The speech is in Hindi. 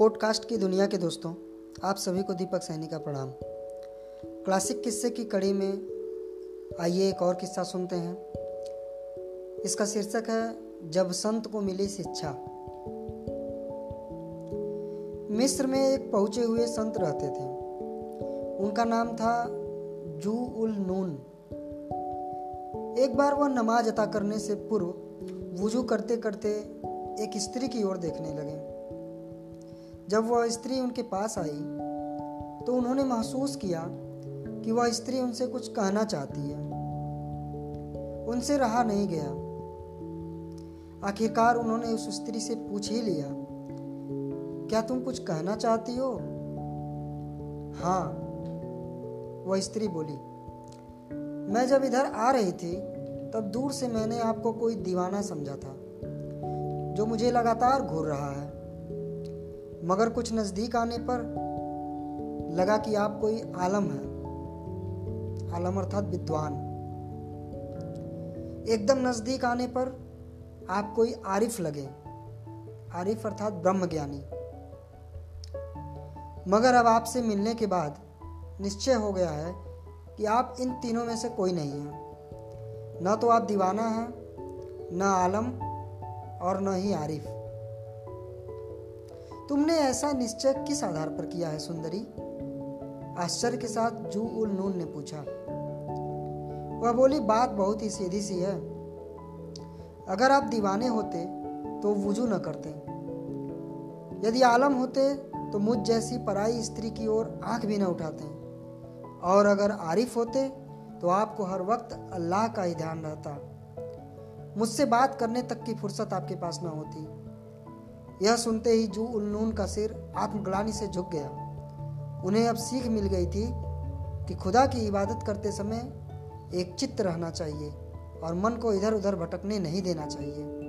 पॉडकास्ट की दुनिया के दोस्तों, आप सभी को दीपक सैनी का प्रणाम। क्लासिक किस्से की कड़ी में आइए एक और किस्सा सुनते हैं। इसका शीर्षक है, जब संत को मिली शिक्षा। मिस्र में एक पहुँचे हुए संत रहते थे। उनका नाम था जू उल नून। एक बार वह नमाज़ अता करने से पूर्व वज़ू करते करते एक स्त्री की ओर देखने लगे। जब वह स्त्री उनके पास आई तो उन्होंने महसूस किया कि वह स्त्री उनसे कुछ कहना चाहती है। उनसे रहा नहीं गया। आखिरकार उन्होंने उस स्त्री से पूछ ही लिया, क्या तुम कुछ कहना चाहती हो? हाँ वह स्त्री बोली। मैं जब इधर आ रही थी, तब दूर से मैंने आपको कोई दीवाना समझा था, जो मुझे लगातार घूर रहा है। मगर कुछ नज़दीक आने पर लगा कि आप कोई आलम है। आलम अर्थात विद्वान। एकदम नज़दीक आने पर आप कोई आरिफ लगे। आरिफ अर्थात ब्रह्म ज्ञानी मगर अब आपसे मिलने के बाद निश्चय हो गया है कि आप इन तीनों में से कोई नहीं हैं। न तो आप दीवाना हैं, न आलम और न ही आरिफ। तुमने ऐसा निश्चय किस आधार पर किया है, सुंदरी? आश्चर्य के साथ जू उल नून ने पूछा। वह बोली, बात बहुत ही सीधी सी है। अगर आप दीवाने होते तो वज़ू न करते। यदि आलम होते तो मुझ जैसी पराई स्त्री की ओर आँख भी न उठाते। और अगर आरिफ होते तो आपको हर वक्त अल्लाह का ही ध्यान रहता। मुझसे बात करने तक की फुर्सत आपके पास न होती। यह सुनते ही जू उल्लून का सिर आत्मग्लानी से झुक गया। उन्हें अब सीख मिल गई थी कि खुदा की इबादत करते समय एक चित्त रहना चाहिए और मन को इधर उधर भटकने नहीं देना चाहिए।